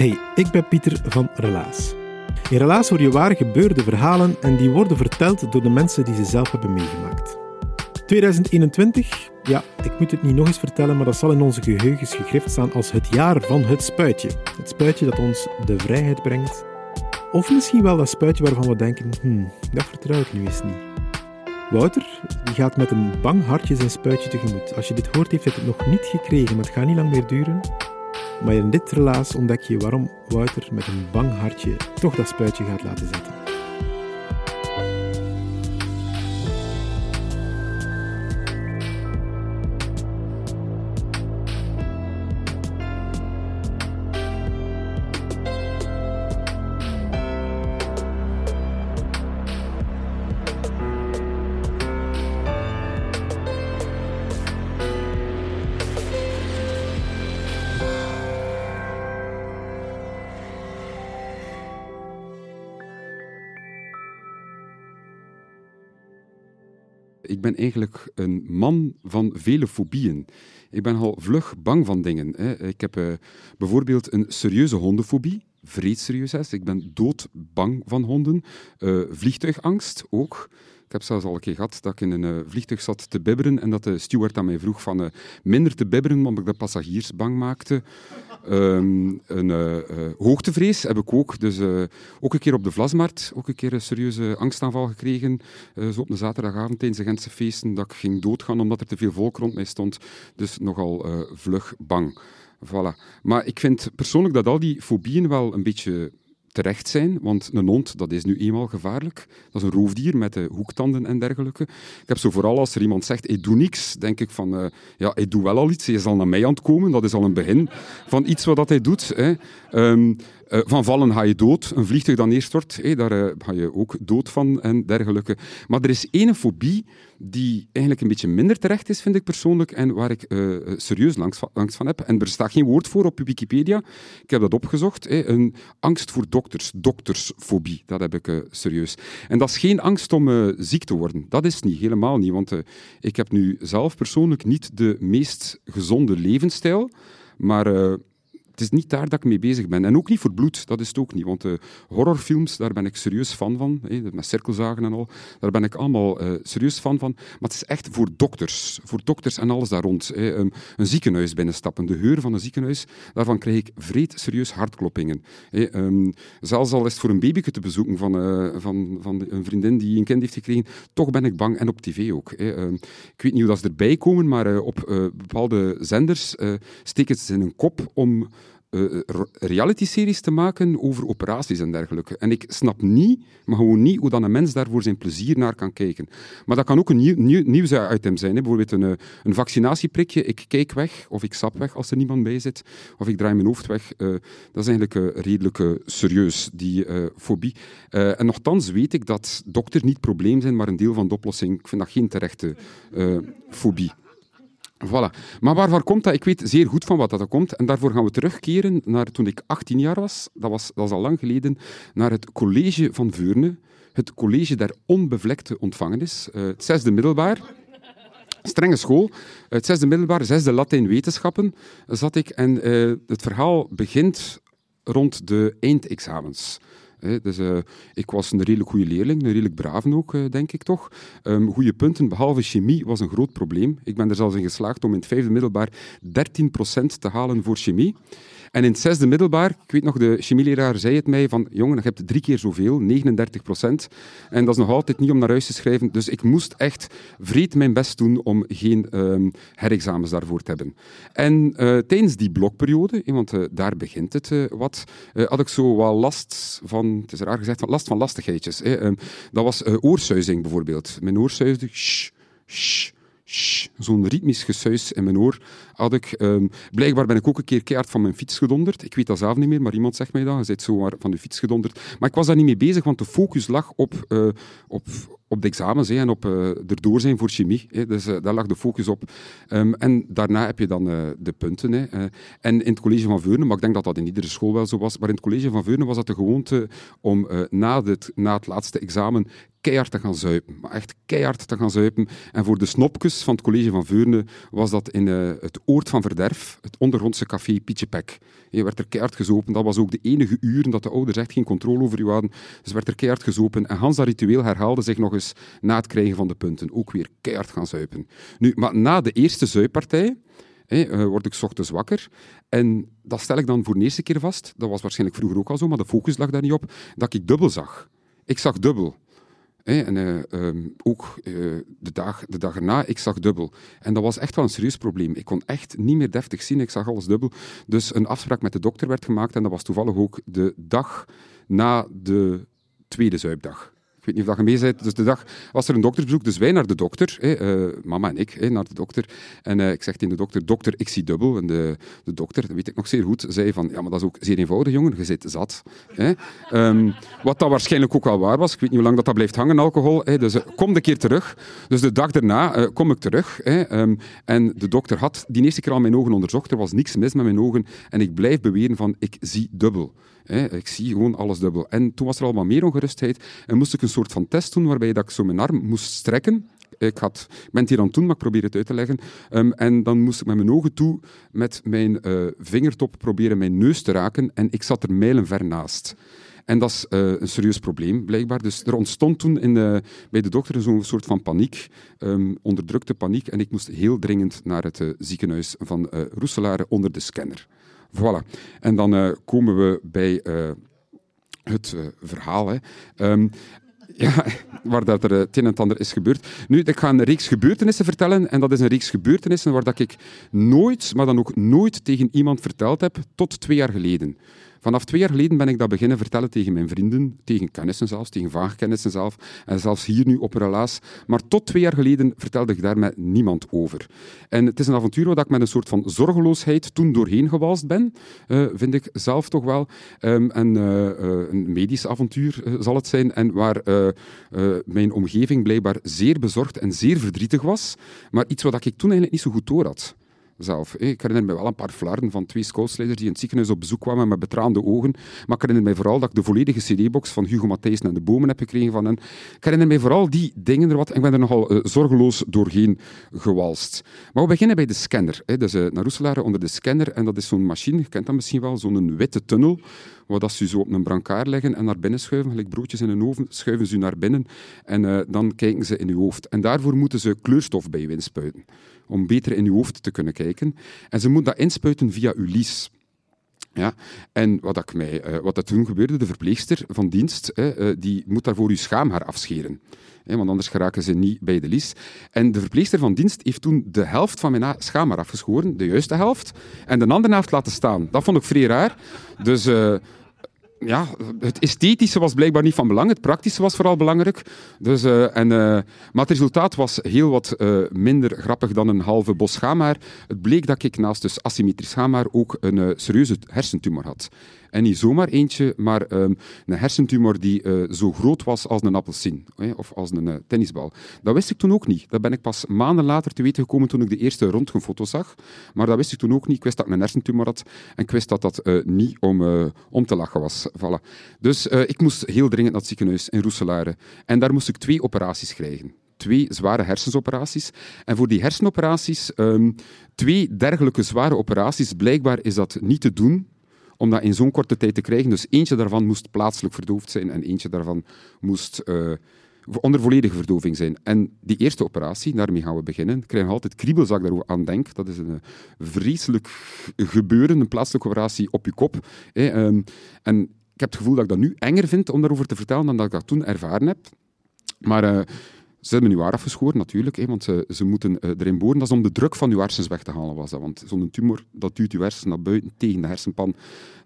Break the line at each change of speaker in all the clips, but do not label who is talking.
Hey, ik ben Pieter van Relaas. In Relaas hoor je waar gebeurde verhalen en die worden verteld door de mensen die ze zelf hebben meegemaakt. 2021, ja, ik moet het niet nog eens vertellen, maar dat zal in onze geheugens gegrift staan als het jaar van het spuitje. Het spuitje dat ons de vrijheid brengt. Of misschien wel dat spuitje waarvan we denken, hmm, dat vertrouw ik nu eens niet. Wouter die gaat met een bang hartje zijn spuitje tegemoet. Als je dit hoort, heeft hij het nog niet gekregen, maar het gaat niet lang meer duren. Maar in dit relaas ontdek je waarom Wouter met een bang hartje toch dat spuitje gaat laten zetten.
Ik ben eigenlijk een man van vele fobieën. Ik ben al vlug bang van dingen. Hè. Ik heb uh, bijvoorbeeld een serieuze hondenfobie. Vreedserieus. Ik ben doodbang van honden. Uh, vliegtuigangst ook. Ik heb zelfs al een keer gehad dat ik in een uh, vliegtuig zat te bibberen en dat de steward aan mij vroeg van uh, minder te bibberen, omdat ik de passagiers bang maakte. Um, een uh, hoogtevrees heb ik ook. Dus ook een keer op de Vlasmarkt, ook een keer een serieuze angstaanval gekregen. zo op een zaterdagavond tijdens de Gentse feesten, dat ik ging doodgaan omdat er te veel volk rond mij stond. Dus nogal vlug bang. Voilà. Maar ik vind persoonlijk dat al die fobieën wel een beetje terecht zijn, want een hond dat is nu eenmaal gevaarlijk. Dat is een roofdier met de hoektanden en dergelijke. Ik heb zo vooral als er iemand zegt, hij doet niks, denk ik van, uh, ja, hij doet wel al iets, hij zal naar mij aan het komen, dat is al een begin van iets wat hij doet. Hè. Um, uh, van vallen ga je dood. Een vliegtuig dat neerstort, hey, daar uh, ga je ook dood van en dergelijke. Maar er is één fobie die eigenlijk een beetje minder terecht is, vind ik persoonlijk, en waar ik uh, serieus angst van, heb. En er staat geen woord voor op Wikipedia. Ik heb dat opgezocht. Een angst voor dokters, doktersfobie. Dat heb ik serieus. En dat is geen angst om ziek te worden. Dat is niet, helemaal niet. Want ik heb nu zelf persoonlijk niet de meest gezonde levensstijl. Maar het is niet daar dat ik mee bezig ben. En ook niet voor bloed, dat is het ook niet. Want uh, horrorfilms, daar ben ik serieus fan van. Met cirkelzagen en al. Daar ben ik allemaal uh, serieus fan van. Maar het is echt voor dokters. Voor dokters en alles daar rond. Een ziekenhuis binnenstappen. De geur van een ziekenhuis, daarvan krijg ik vreed serieus hartkloppingen. Um, zelfs al is het voor een babyke te bezoeken van, uh, van, van een vriendin die een kind heeft gekregen, toch ben ik bang. En op tv ook. Um, ik weet niet hoe dat ze erbij komen, maar op bepaalde zenders steken ze in een kop om uh, reality-series te maken over operaties en dergelijke. En ik snap niet, maar gewoon niet, hoe dan een mens daar voor zijn plezier naar kan kijken. Maar dat kan ook een nieuw, nieuw, nieuwsitem zijn. Bijvoorbeeld een, een vaccinatieprikje. Ik kijk weg, of ik sap weg als er niemand bij zit, of ik draai mijn hoofd weg. Uh, dat is eigenlijk uh, redelijk serieus, die fobie. en nogthans weet ik dat dokters niet het probleem zijn, maar een deel van de oplossing. Ik vind dat geen terechte fobie. Voilà. Maar waarvoor komt dat? Ik weet zeer goed van wat dat komt. En daarvoor gaan we terugkeren naar toen ik 18 jaar was. Dat was, dat is al lang geleden. Naar het college van Veurne. Het college der onbevlekte ontvangenis. Uh, het zesde middelbaar. Strenge school. Het zesde middelbaar, zesde Latijn wetenschappen zat ik. En uh, het verhaal begint rond de eindexamens. Dus uh, ik was een redelijk goede leerling, een redelijk brave ook, uh, denk ik toch. Um, goede punten, behalve chemie, was een groot probleem. Ik ben er zelfs in geslaagd om in het vijfde middelbaar 13% te halen voor chemie. En in het zesde middelbaar, ik weet nog, de chemieleraar zei het mij van, jongen, je hebt drie keer zoveel, 39 procent. En dat is nog altijd niet om naar huis te schrijven. Dus ik moest echt vreed mijn best doen om geen um, herexamens daarvoor te hebben. En uh, tijdens die blokperiode, want daar begint het wat, had ik zo wel last van, het is raar gezegd, last van lastigheidjes. Um, dat was oorsuizing bijvoorbeeld. Mijn oor suisde, zo'n ritmisch gesuis in mijn oor had ik. Um, blijkbaar ben ik ook een keer keihard van mijn fiets gedonderd. Ik weet dat zelf niet meer, maar iemand zegt mij dat. Je bent zo van de fiets gedonderd. Maar ik was daar niet mee bezig, want de focus lag op, uh, op, op de examens en op uh, erdoor zijn voor chemie. Dus uh, daar lag de focus op. Um, en daarna heb je dan de punten. En in het college van Veurne, maar ik denk dat dat in iedere school wel zo was, maar in het college van Veurne was dat de gewoonte om na, na het laatste examen keihard te gaan zuipen. Maar echt keihard te gaan zuipen. En voor de snopjes van het college van Veurne was dat in uh, het Oord van Verderf, het ondergrondse café Pietje Pek. Je werd er keihard gezopen. Dat was ook de enige uren dat de ouders echt geen controle over u hadden. Dus werd er keihard gezopen. En Hans dat ritueel herhaalde zich nog eens na het krijgen van de punten. Ook weer keihard gaan zuipen. Nu, maar na de eerste zuippartij... Hey, word ik ochtends wakker. En dat stel ik dan voor de eerste keer vast. Dat was waarschijnlijk vroeger ook al zo, maar de focus lag daar niet op. Dat ik dubbel zag. Ik zag dubbel en uh, um, ook uh, de, dag, de dag erna, ik zag dubbel. En dat was echt wel een serieus probleem. Ik kon echt niet meer deftig zien, ik zag alles dubbel. Dus een afspraak met de dokter werd gemaakt en dat was toevallig ook de dag na de tweede zuipdag. Weet niet of dat je mee. Dus de dag was er een doktersbezoek, dus wij naar de dokter, uh, mama en ik, naar de dokter. En uh, ik zeg tegen de dokter, dokter, ik zie dubbel. En de, de dokter, dat weet ik nog zeer goed, zei van, ja, maar dat is ook zeer eenvoudig, jongen, je zit zat. Um, wat dat waarschijnlijk ook wel waar was. Ik weet niet hoe lang dat, dat blijft hangen, alcohol. Hè. Dus uh, kom een keer terug. Dus de dag daarna kom ik terug. Um, en de dokter had die eerste keer al mijn ogen onderzocht. Er was niks mis met mijn ogen. En ik blijf beweren van, ik zie dubbel. Ik zie gewoon alles dubbel. En toen was er allemaal meer ongerustheid en moest ik een soort van test doen waarbij dat ik zo mijn arm moest strekken. Ik, had, ik ben het hier aan het doen, maar ik probeer het uit te leggen. Um, en dan moest ik met mijn ogen toe met mijn uh, vingertop proberen mijn neus te raken en ik zat er mijlenver naast. En dat is uh, een serieus probleem, blijkbaar. Dus er ontstond toen in bij de dokter zo'n soort van paniek, um, onderdrukte paniek. En ik moest heel dringend naar het uh, ziekenhuis van Roeselare onder de scanner. Voilà. En dan uh, komen we bij uh, het uh, verhaal. Hè. Um, ja, waar dat er het een en ander is gebeurd. Nu, ik ga een reeks gebeurtenissen vertellen. En dat is een reeks gebeurtenissen waar dat ik nooit, maar dan ook nooit tegen iemand verteld heb, tot twee jaar geleden. Vanaf twee jaar geleden ben ik dat beginnen vertellen tegen mijn vrienden, tegen kennissen zelfs, tegen vaagkennissen zelf, en zelfs hier nu op relaas. Maar tot twee jaar geleden vertelde ik daar met niemand over. En het is een avontuur waar ik met een soort van zorgeloosheid toen doorheen gewalst ben, uh, vind ik zelf toch wel. Um, en uh, uh, een medisch avontuur zal het zijn, en waar mijn omgeving blijkbaar zeer bezorgd en zeer verdrietig was, maar iets wat ik toen eigenlijk niet zo goed door had zelf. Ik herinner me wel een paar flarden van twee schoolsleiders die in het ziekenhuis op bezoek kwamen met betraande ogen. Maar ik herinner me vooral dat ik de volledige cd-box van Hugo Matthijs en de Bomen heb gekregen van hen. Ik herinner me vooral die dingen er wat. En ik ben er nogal uh, zorgeloos doorheen gewalst. Maar we beginnen bij de scanner. Hè. Dus uh, naar onder de scanner. En dat is zo'n machine, je kent dat misschien wel, zo'n witte tunnel waar dat ze zo op een brancard leggen en naar binnen schuiven, gelijk broodjes in een oven, schuiven ze naar binnen en dan kijken ze in uw hoofd. En daarvoor moeten ze kleurstof bij u inspuiten om beter in uw hoofd te kunnen kijken. En ze moet dat inspuiten via uw lies. Ja, en wat, mij, uh, wat dat toen gebeurde, de verpleegster van dienst, uh, die moet daarvoor uw schaamhaar afscheren. want anders geraken ze niet bij de lies. En de verpleegster van dienst heeft toen de helft van mijn schaamhaar afgeschoren, de juiste helft, en de andere helft laten staan. Dat vond ik vrij raar. Dus uh, ja, het esthetische was blijkbaar niet van belang. Het praktische was vooral belangrijk. Dus, uh, en, uh, maar het resultaat was heel wat uh, minder grappig dan een halve bos. Het bleek dat ik naast dus asymmetrisch schaamhaar ook een serieuze hersentumor had. En niet zomaar eentje, maar um, een hersentumor die uh, zo groot was als een appelsien hè, of als een uh, tennisbal. Dat wist ik toen ook niet. Dat ben ik pas maanden later te weten gekomen toen ik de eerste röntgenfoto's zag. Maar dat wist ik toen ook niet. Ik wist dat ik een hersentumor had en ik wist dat dat uh, niet om, om te lachen was. Voilà. Dus ik moest heel dringend naar het ziekenhuis in Roeselare. En daar moest ik twee operaties krijgen twee zware hersensoperaties. En voor die hersenoperaties, um, twee dergelijke zware operaties, blijkbaar is dat niet te doen om dat in zo'n korte tijd te krijgen. Dus eentje daarvan moest plaatselijk verdoofd zijn en eentje daarvan moest uh, onder volledige verdoving zijn. En die eerste operatie, daarmee gaan we beginnen. Ik krijg altijd kriebels als ik daarover aan denk. Dat is een vreselijk gebeuren, een plaatselijke operatie op je kop. Ehm, en ik heb het gevoel dat ik dat nu enger vind om daarover te vertellen dan dat ik dat toen ervaren heb. Maar uh, ze hebben nu haar afgeschoren, natuurlijk, hè, want ze, ze moeten uh, erin boren. Dat is om de druk van uw hersens weg te halen, was dat. Want zo'n tumor, dat duwt uw hersens naar buiten, tegen de hersenpan.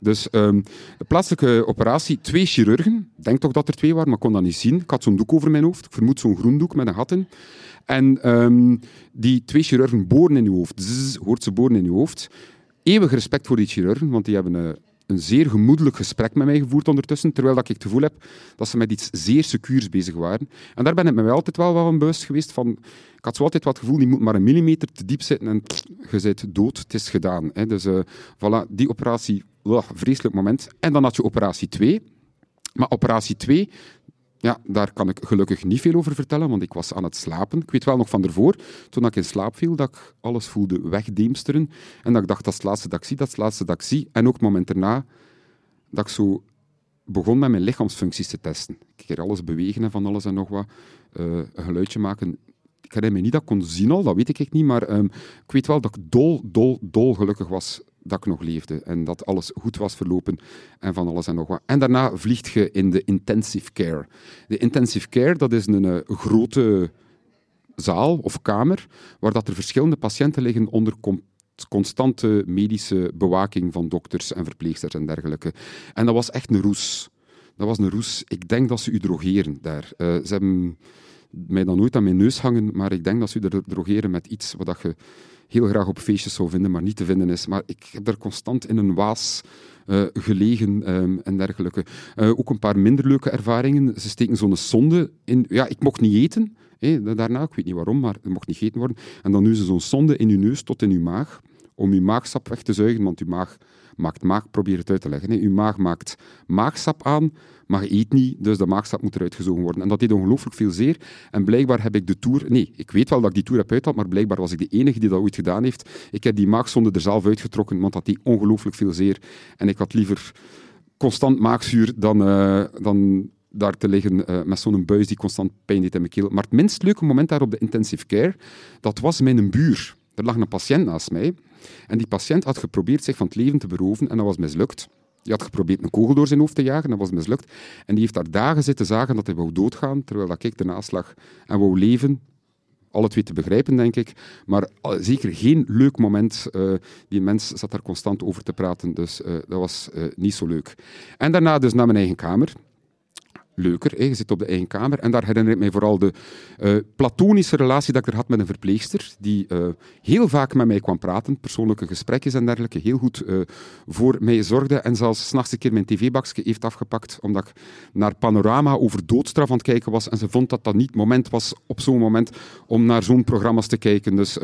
Dus de plaatselijke operatie, twee chirurgen. Denk toch dat er twee waren, maar kon dat niet zien. Ik had zo'n doek over mijn hoofd. Ik vermoed zo'n groen doek met een gat in. En um, die twee chirurgen boren in uw hoofd. Zzz, hoort ze boren in uw hoofd. Eeuwig respect voor die chirurgen, want die hebben... Uh, een zeer gemoedelijk gesprek met mij gevoerd ondertussen, terwijl dat ik het gevoel heb dat ze met iets zeer secuurs bezig waren. En daar ben ik me altijd wel van bewust geweest van... Ik had zo altijd wat gevoel, die moet maar een millimeter te diep zitten en je bent dood, het is gedaan. Hè. Dus uh, voilà, die operatie, vreselijk moment. En dan had je operatie 2. Maar operatie 2, ja, daar kan ik gelukkig niet veel over vertellen, want ik was aan het slapen. Ik weet wel nog van ervoor, toen ik in slaap viel, dat ik alles voelde wegdeemsteren. En dat ik dacht, dat is het laatste dat ik zie, dat is het laatste dat ik zie. En ook moment daarna, dat ik zo begon met mijn lichaamsfuncties te testen. Ik keer alles bewegen en van alles en nog wat. Uh, een geluidje maken. Ik herinner me niet dat ik kon zien al, dat weet ik niet, maar um, ik weet wel dat ik dol, dol, dol gelukkig was dat ik nog leefde en dat alles goed was verlopen en van alles en nog wat. En daarna vliegt je in de intensive care. De intensive care, dat is een, een grote zaal of kamer waar dat er verschillende patiënten liggen onder constante medische bewaking van dokters en verpleegsters en dergelijke. En dat was echt een roes. Dat was een roes. Ik denk dat ze u drogeren daar. Uh, ze hebben mij dan nooit aan mijn neus hangen, maar ik denk dat ze u drogeren met iets wat je heel graag op feestjes zou vinden, maar niet te vinden is. Maar ik heb er constant in een waas uh, gelegen um, en dergelijke. Uh, ook een paar minder leuke ervaringen. Ze steken zo'n sonde in. Ja, ik mocht niet eten. Hé, daarna, ik weet niet waarom, maar het mocht niet gegeten worden. En dan nu ze zo'n sonde in uw neus tot in uw maag, om uw maagsap weg te zuigen, want uw maag maakt maag, probeer het uit te leggen. Hè. Uw maag maakt maagsap aan, maar je eet niet, dus de maagsap moet eruit gezogen worden. En dat deed ongelooflijk veel zeer. En blijkbaar heb ik de tour... Nee, ik weet wel dat ik die tour heb uitgehaald, maar blijkbaar was ik de enige die dat ooit gedaan heeft. Ik heb die maagzonde er zelf uitgetrokken, want dat deed ongelooflijk veel zeer. En ik had liever constant maagzuur dan, uh, dan daar te liggen uh, met zo'n buis die constant pijn deed in mijn keel. Maar het minst leuke moment daar op de intensive care, dat was mijn buur. Er lag een patiënt naast mij. En die patiënt had geprobeerd zich van het leven te beroven en dat was mislukt. Die had geprobeerd een kogel door zijn hoofd te jagen, dat was mislukt. En die heeft daar dagen zitten zagen dat hij wou doodgaan, terwijl dat ik ernaast lag en wou leven. Alle twee te begrijpen, denk ik. Maar zeker geen leuk moment. Uh, die mens zat daar constant over te praten, dus uh, dat was niet zo leuk. En daarna dus naar mijn eigen kamer leuker. Hè. Je zit op de eigen kamer. En daar herinner ik mij vooral de uh, platonische relatie dat ik er had met een verpleegster, die uh, heel vaak met mij kwam praten, persoonlijke gesprekjes en dergelijke, heel goed uh, voor mij zorgde en zelfs s'nachts een keer mijn tv-bakje heeft afgepakt, omdat ik naar Panorama over doodstraf aan het kijken was en ze vond dat dat niet het moment was op zo'n moment om naar zo'n programma's te kijken. Dus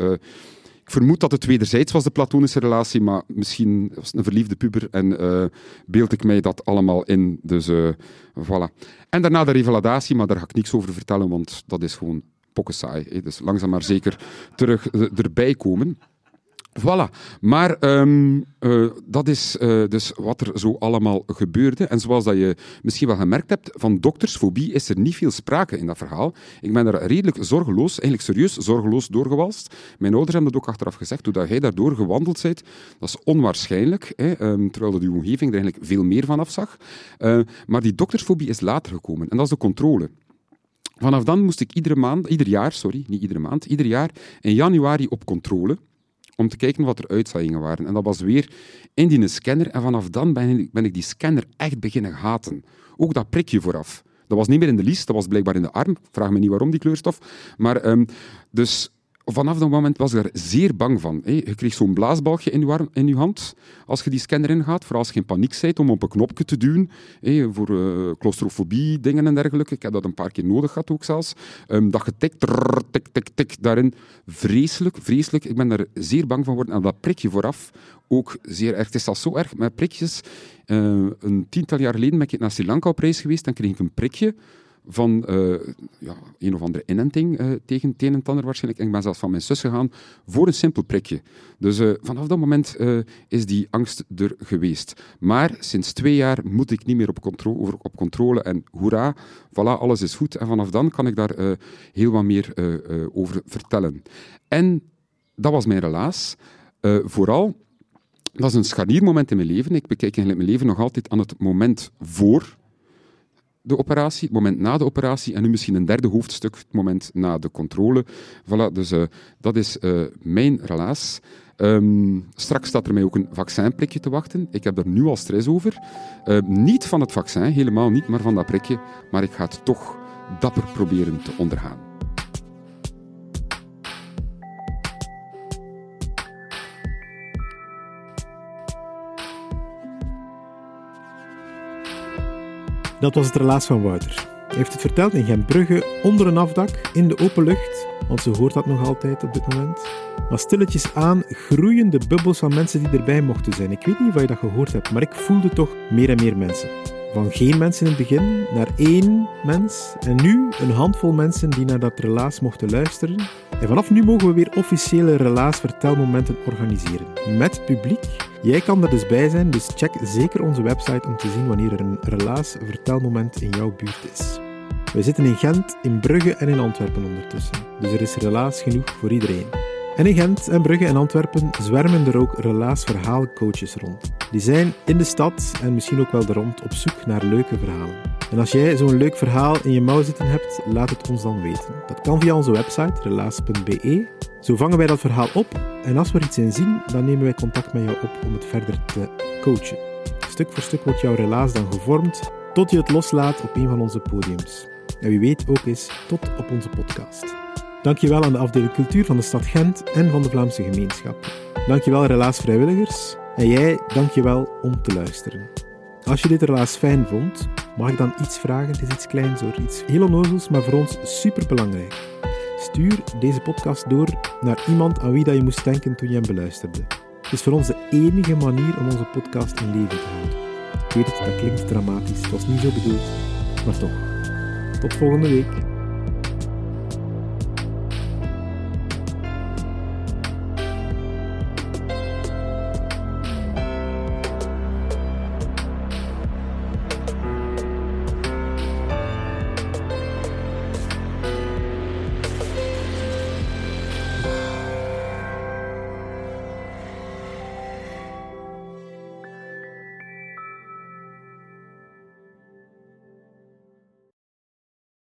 vermoed dat het wederzijds was, de platonische relatie, maar misschien was het een verliefde puber en uh, beeld ik mij dat allemaal in. Dus uh, voilà. En daarna de revalidatie, maar daar ga ik niks over vertellen, want dat is gewoon pokken saai. Hè. Dus langzaam maar zeker terug uh, erbij komen. Voilà. Maar um, uh, dat is uh, dus wat er zo allemaal gebeurde. En zoals dat je misschien wel gemerkt hebt, van doktersfobie is er niet veel sprake in dat verhaal. Ik ben er redelijk zorgeloos, eigenlijk serieus zorgeloos doorgewalst. Mijn ouders hebben dat ook achteraf gezegd. Dat jij daardoor gewandeld bent, dat is onwaarschijnlijk. Hè, um, terwijl de omgeving er eigenlijk veel meer van afzag. Uh, maar die doktersfobie is later gekomen. En dat is de controle. Vanaf dan moest ik iedere maand, ieder jaar, sorry, niet iedere maand, ieder jaar in januari op controle om te kijken wat er uitzaaiingen waren. En dat was weer in die scanner. En vanaf dan ben ik, die scanner echt beginnen haten. Ook dat prikje vooraf. Dat was niet meer in de lies, dat was blijkbaar in de arm. Vraag me niet waarom, die kleurstof. Maar um, dus vanaf dat moment was ik er zeer bang van. Je kreeg zo'n blaasbalgje in je, arm, in je hand als je die scanner ingaat, vooral als je in paniek bent om op een knopje te duwen, voor uh, claustrofobie, dingen en dergelijke. Ik heb dat een paar keer nodig gehad ook zelfs. Um, dat je trrr, tik, tik, tik, daarin. Vreselijk, vreselijk. Ik ben daar zeer bang van geworden. En dat prikje vooraf ook zeer erg. Het is al zo erg met prikjes. Uh, een tiental jaar geleden ben ik naar Sri Lanka op reis geweest, dan kreeg ik een prikje van uh, ja, een of andere inenting uh, tegen het een en ander waarschijnlijk. Ik ben zelfs van mijn zus gegaan voor een simpel prikje. Dus uh, vanaf dat moment is die angst er geweest. Maar sinds twee jaar moet ik niet meer op, op controle en hoera, voilà, alles is goed. En vanaf dan kan ik daar heel wat meer over vertellen. En dat was mijn relaas. vooral dat is een scharniermoment in mijn leven. Ik bekijk eigenlijk mijn leven nog altijd aan het moment voor de operatie, het moment na de operatie en nu misschien een derde hoofdstuk, het moment na de controle. Voilà, dus uh, dat is uh, mijn relaas. Um, straks staat er mij ook een vaccinprikje te wachten. Ik heb er nu al stress over. Uh, niet van het vaccin, helemaal niet, maar van dat prikje. Maar ik ga het toch dapper proberen te ondergaan.
Dat was het relaas van Wouter. Hij heeft het verteld in Gentbrugge, onder een afdak, in de open lucht, want ze hoort dat nog altijd op dit moment. Maar stilletjes aan groeien de bubbels van mensen die erbij mochten zijn. Ik weet niet of je dat gehoord hebt, maar ik voelde toch meer en meer mensen. Van geen mensen in het begin naar één mens en nu een handvol mensen die naar dat relaas mochten luisteren. En vanaf nu mogen we weer officiële relaas-vertelmomenten organiseren. Met publiek. Jij kan er dus bij zijn, dus check zeker onze website om te zien wanneer er een relaas-vertelmoment in jouw buurt is. We zitten in Gent, in Brugge en in Antwerpen ondertussen. Dus er is relaas genoeg voor iedereen. En in Gent en Brugge en Antwerpen zwermen er ook relaasverhaalcoaches rond. Die zijn in de stad en misschien ook wel er rond op zoek naar leuke verhalen. En als jij zo'n leuk verhaal in je mouw zitten hebt, laat het ons dan weten. Dat kan via onze website relaas.be. Zo vangen wij dat verhaal op en als we er iets in zien, dan nemen wij contact met jou op om het verder te coachen. Stuk voor stuk wordt jouw relaas dan gevormd tot je het loslaat op een van onze podiums. En wie weet ook eens tot op onze podcast. Dankjewel aan de afdeling cultuur van de stad Gent en van de Vlaamse gemeenschap. Dankjewel relaas vrijwilligers en jij dankjewel om te luisteren. Als je dit relaas fijn vond, mag ik dan iets vragen? Het is iets kleins hoor, iets heel onnozels, maar voor ons superbelangrijk. Stuur deze podcast door naar iemand aan wie dat je moest denken toen je hem beluisterde. Het is voor ons de enige manier om onze podcast in leven te houden. Ik weet het, dat klinkt dramatisch, het was niet zo bedoeld, maar toch. Tot volgende week.